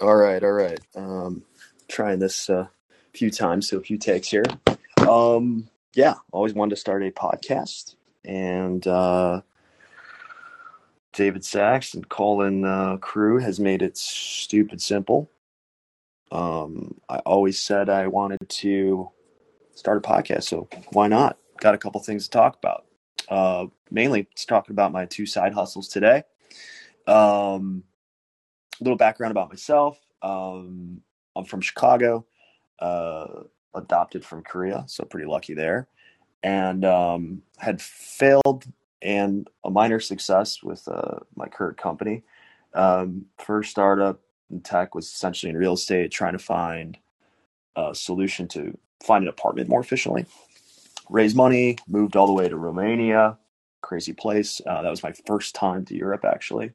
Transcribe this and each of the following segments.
All right, all right. Um, trying this a uh, few times, so a few takes here. Um, yeah, always wanted to start a podcast, and uh, David Sacks and Callin uh, Crew has made it stupid simple. Um, I always said I wanted to start a podcast, so why not? Got a couple things to talk about. Uh, mainly, it's talking about my two side hustles today. Um, little background about myself. Um, I'm from Chicago, uh, adopted from Korea, so pretty lucky there. And um, had failed and a minor success with uh, my current company. Um, first startup in tech was essentially in real estate, trying to find a solution to find an apartment more efficiently. Raise money, moved all the way to Romania, crazy place. Uh, that was my first time to Europe, actually.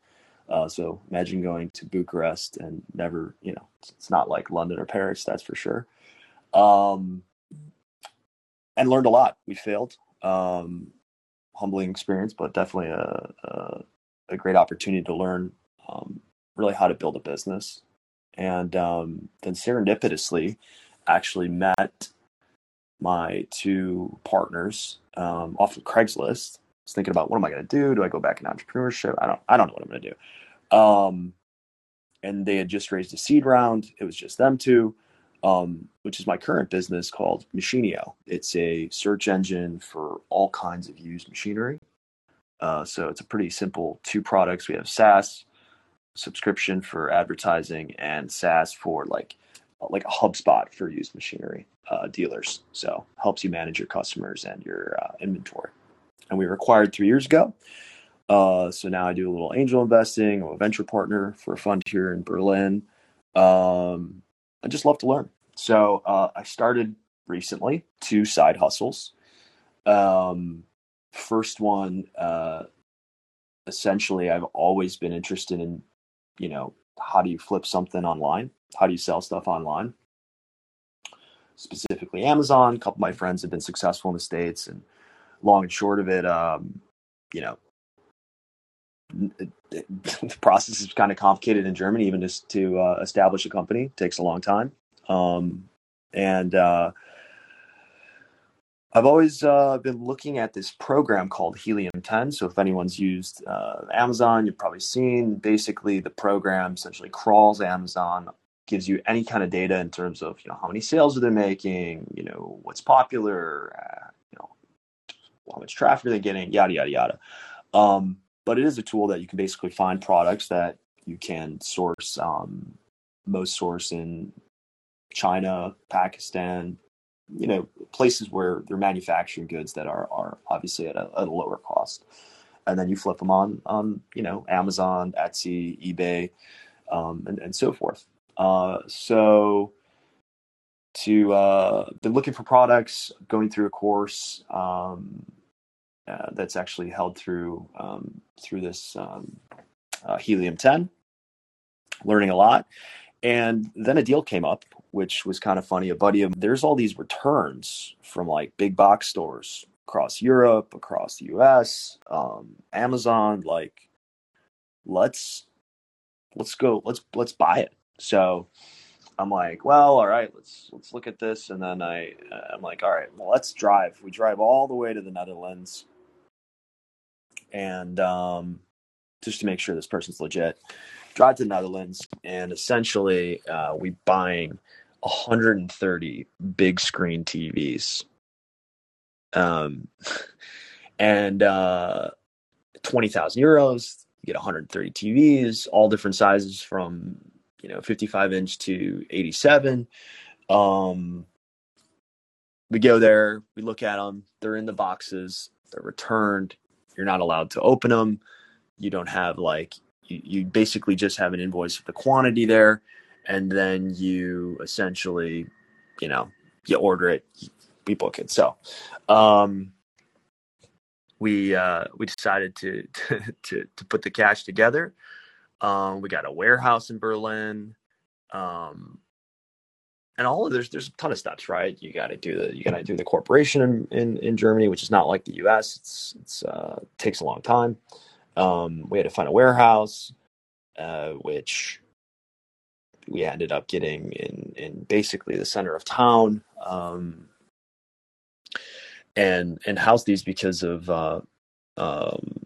Uh, so imagine going to Bucharest and never, you know, it's not like London or Paris, that's for sure. Um, and learned a lot. We failed. Um, humbling experience, but definitely a, a, a great opportunity to learn um, really how to build a business. And um, then serendipitously, actually met my two partners um, off of Craigslist. I was thinking about what am I going to do? Do I go back in entrepreneurship? I don't. I don't know what I'm going to do. Um, and they had just raised a seed round. It was just them two, um, which is my current business called Machinio. It's a search engine for all kinds of used machinery. Uh, so it's a pretty simple two products. We have SaaS subscription for advertising and SaaS for like like a HubSpot for used machinery uh, dealers. So helps you manage your customers and your uh, inventory. And we were acquired three years ago. Uh, so now I do a little angel investing. I'm a venture partner for a fund here in Berlin. Um, I just love to learn. So uh, I started recently two side hustles. Um, first one, uh, essentially, I've always been interested in, you know, how do you flip something online? How do you sell stuff online? Specifically, Amazon. A couple of my friends have been successful in the states, and long and short of it, um, you know, the process is kind of complicated in Germany, even just to uh, establish a company it takes a long time. Um, and uh, I've always uh, been looking at this program called Helium 10. So if anyone's used uh, Amazon, you've probably seen basically the program essentially crawls Amazon, gives you any kind of data in terms of you know how many sales are they making, you know what's popular, uh, how much traffic are they getting, yada yada yada. Um, but it is a tool that you can basically find products that you can source um, most source in China, Pakistan, you know, places where they're manufacturing goods that are, are obviously at a, at a lower cost. And then you flip them on, on you know, Amazon, Etsy, eBay, um, and, and so forth. Uh, so to uh, been looking for products, going through a course um, uh, that's actually held through um, through this um, uh, Helium 10, learning a lot. And then a deal came up, which was kind of funny. A buddy of there's all these returns from like big box stores across Europe, across the US, um, Amazon. Like, let's let's go, let's let's buy it. So I'm like, well, all right, let's let's look at this. And then I I'm like, all right, well, let's drive. We drive all the way to the Netherlands, and um, just to make sure this person's legit drive to the Netherlands, and essentially uh, we buying 130 big screen TVs, um, and uh, 20,000 euros. You get 130 TVs, all different sizes from you know 55 inch to 87. Um, we go there, we look at them. They're in the boxes. They're returned. You're not allowed to open them. You don't have like you, you basically just have an invoice for the quantity there, and then you essentially, you know, you order it, we book it. So, um, we uh, we decided to, to to to put the cash together. Um, we got a warehouse in Berlin. Um, and all of there's there's a ton of steps, right? You got to do the you got to do the corporation in, in, in Germany, which is not like the U.S. It's it's uh, takes a long time. Um, we had to find a warehouse, uh, which we ended up getting in in basically the center of town. Um, and and house these because of uh, um,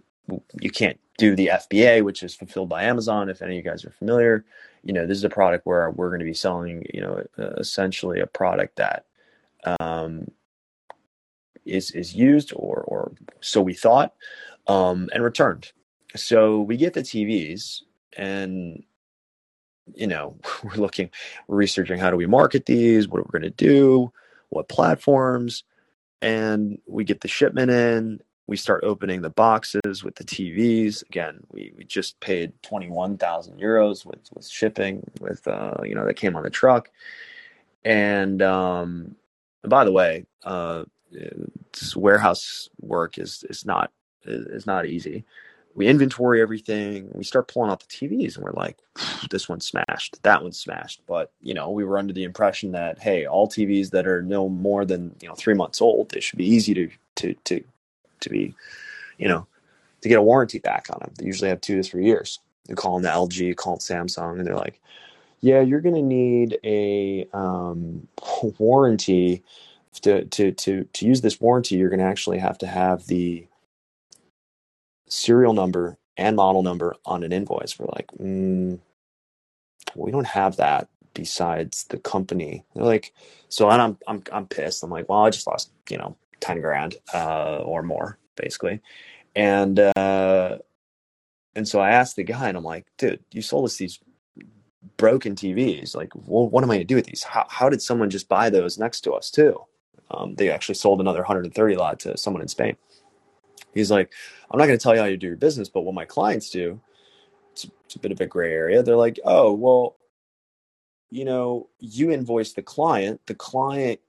you can't do the FBA, which is fulfilled by Amazon. If any of you guys are familiar, you know this is a product where we're going to be selling, you know, essentially a product that um, is is used or or so we thought um, and returned. So we get the TVs and you know we're looking we're researching how do we market these what are we going to do what platforms and we get the shipment in we start opening the boxes with the tvs again we, we just paid 21000 euros with, with shipping with uh, you know that came on the truck and um, by the way uh, warehouse work is is not is not easy we inventory everything. We start pulling out the TVs, and we're like, "This one's smashed. That one's smashed." But you know, we were under the impression that hey, all TVs that are no more than you know three months old, they should be easy to to to to be, you know, to get a warranty back on them. They usually have two to three years. You call them the LG, call it Samsung, and they're like, "Yeah, you're going to need a um, warranty." To, to to to use this warranty, you're going to actually have to have the serial number and model number on an invoice. We're like, mm, we don't have that besides the company. They're like, so and I'm I'm I'm pissed. I'm like, well, I just lost you know ten grand uh, or more basically, and uh, and so I asked the guy, and I'm like, dude, you sold us these broken TVs. Like, well, what am I going to do with these? How how did someone just buy those next to us too? Um, they actually sold another 130 lot to someone in Spain. He's like, I'm not going to tell you how you do your business, but what my clients do, it's, it's a bit of a gray area. They're like, oh, well, you know, you invoice the client. The client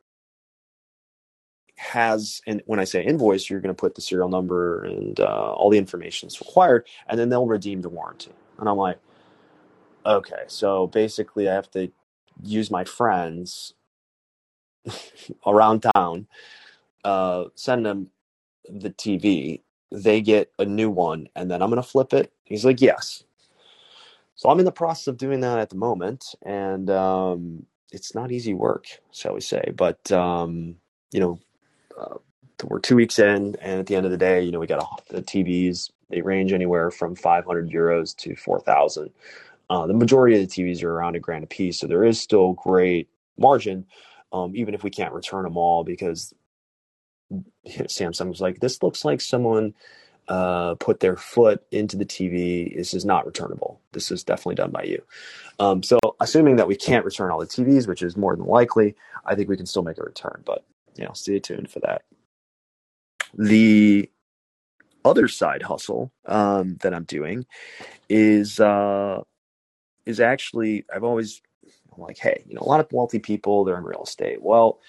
has, and when I say invoice, you're going to put the serial number and uh, all the information that's required, and then they'll redeem the warranty. And I'm like, okay, so basically, I have to use my friends around town, uh, send them the TV, they get a new one, and then I'm going to flip it. He's like, yes. So I'm in the process of doing that at the moment, and um, it's not easy work, shall we say. But um, you know, uh, we're two weeks in, and at the end of the day, you know, we got a, the TVs. They range anywhere from 500 euros to 4,000. Uh, the majority of the TVs are around a grand a piece, so there is still great margin, um, even if we can't return them all because Samsung was like, this looks like someone uh, put their foot into the TV. This is not returnable. This is definitely done by you. Um, so, assuming that we can't return all the TVs, which is more than likely, I think we can still make a return. But you know, stay tuned for that. The other side hustle um, that I'm doing is uh, is actually I've always I'm like, hey, you know, a lot of wealthy people they're in real estate. Well,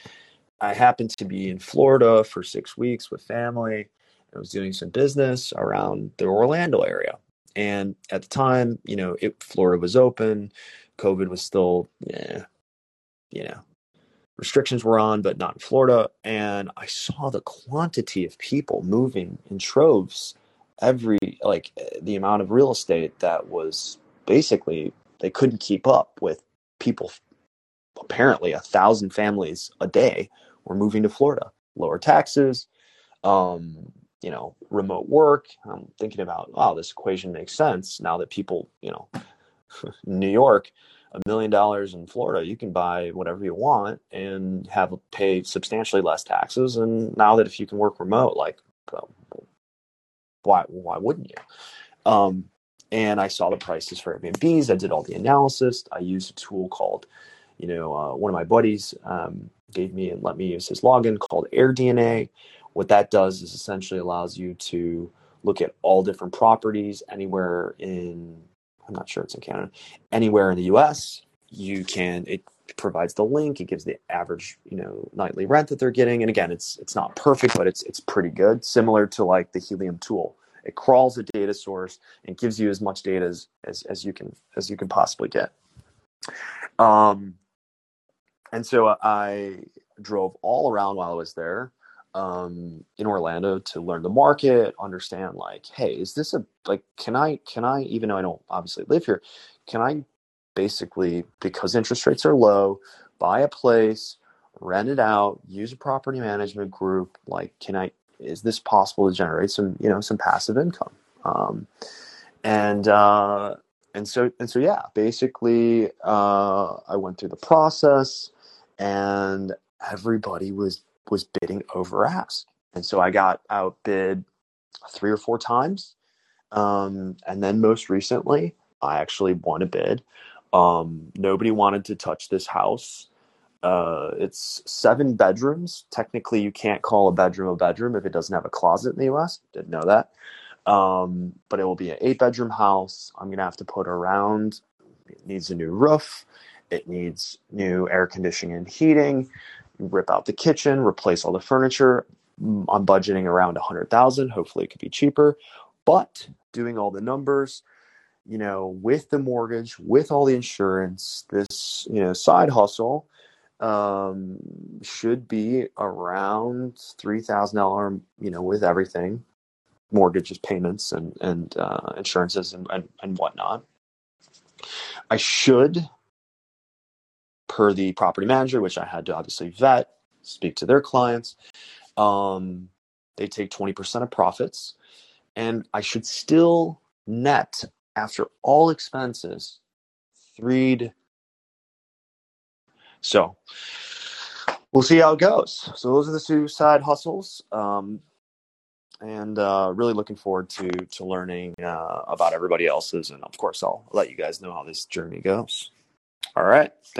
I happened to be in Florida for six weeks with family. I was doing some business around the Orlando area. And at the time, you know, it, Florida was open. COVID was still, yeah, you know, restrictions were on, but not in Florida. And I saw the quantity of people moving in troves every, like the amount of real estate that was basically, they couldn't keep up with people apparently a thousand families a day were moving to Florida. Lower taxes, um, you know, remote work. I'm thinking about, wow, this equation makes sense now that people, you know, New York, a million dollars in Florida, you can buy whatever you want and have pay substantially less taxes. And now that if you can work remote, like, why why wouldn't you? Um, and I saw the prices for Airbnbs. I did all the analysis. I used a tool called, you know, uh, one of my buddies um, gave me and let me use his login called AirDNA. What that does is essentially allows you to look at all different properties anywhere in I'm not sure it's in Canada, anywhere in the US. You can it provides the link, it gives the average, you know, nightly rent that they're getting. And again, it's it's not perfect, but it's it's pretty good. Similar to like the Helium tool. It crawls a data source and gives you as much data as, as, as you can as you can possibly get. Um, and so I drove all around while I was there um, in Orlando to learn the market, understand like, hey, is this a like, can I can I even though I don't obviously live here, can I basically because interest rates are low, buy a place, rent it out, use a property management group. Like, can I? Is this possible to generate some, you know, some passive income? Um, and uh, and so and so, yeah. Basically, uh, I went through the process, and everybody was was bidding over ask, and so I got outbid three or four times, um, and then most recently, I actually won a bid. Um, nobody wanted to touch this house. Uh, it's seven bedrooms. Technically, you can't call a bedroom a bedroom if it doesn't have a closet in the U.S. Didn't know that. Um, but it will be an eight bedroom house. I'm gonna have to put around. It needs a new roof. It needs new air conditioning and heating. Rip out the kitchen, replace all the furniture. Mm, I'm budgeting around a hundred thousand. Hopefully, it could be cheaper. But doing all the numbers, you know, with the mortgage, with all the insurance, this you know side hustle um, should be around three thousand dollar. You know, with everything, mortgages, payments, and and uh, insurances and, and and whatnot. I should, per the property manager, which I had to obviously vet, speak to their clients. Um, they take twenty percent of profits, and I should still net after all expenses three so we'll see how it goes. So those are the two side hustles, um, and uh, really looking forward to to learning uh, about everybody else's. And of course, I'll let you guys know how this journey goes. All right.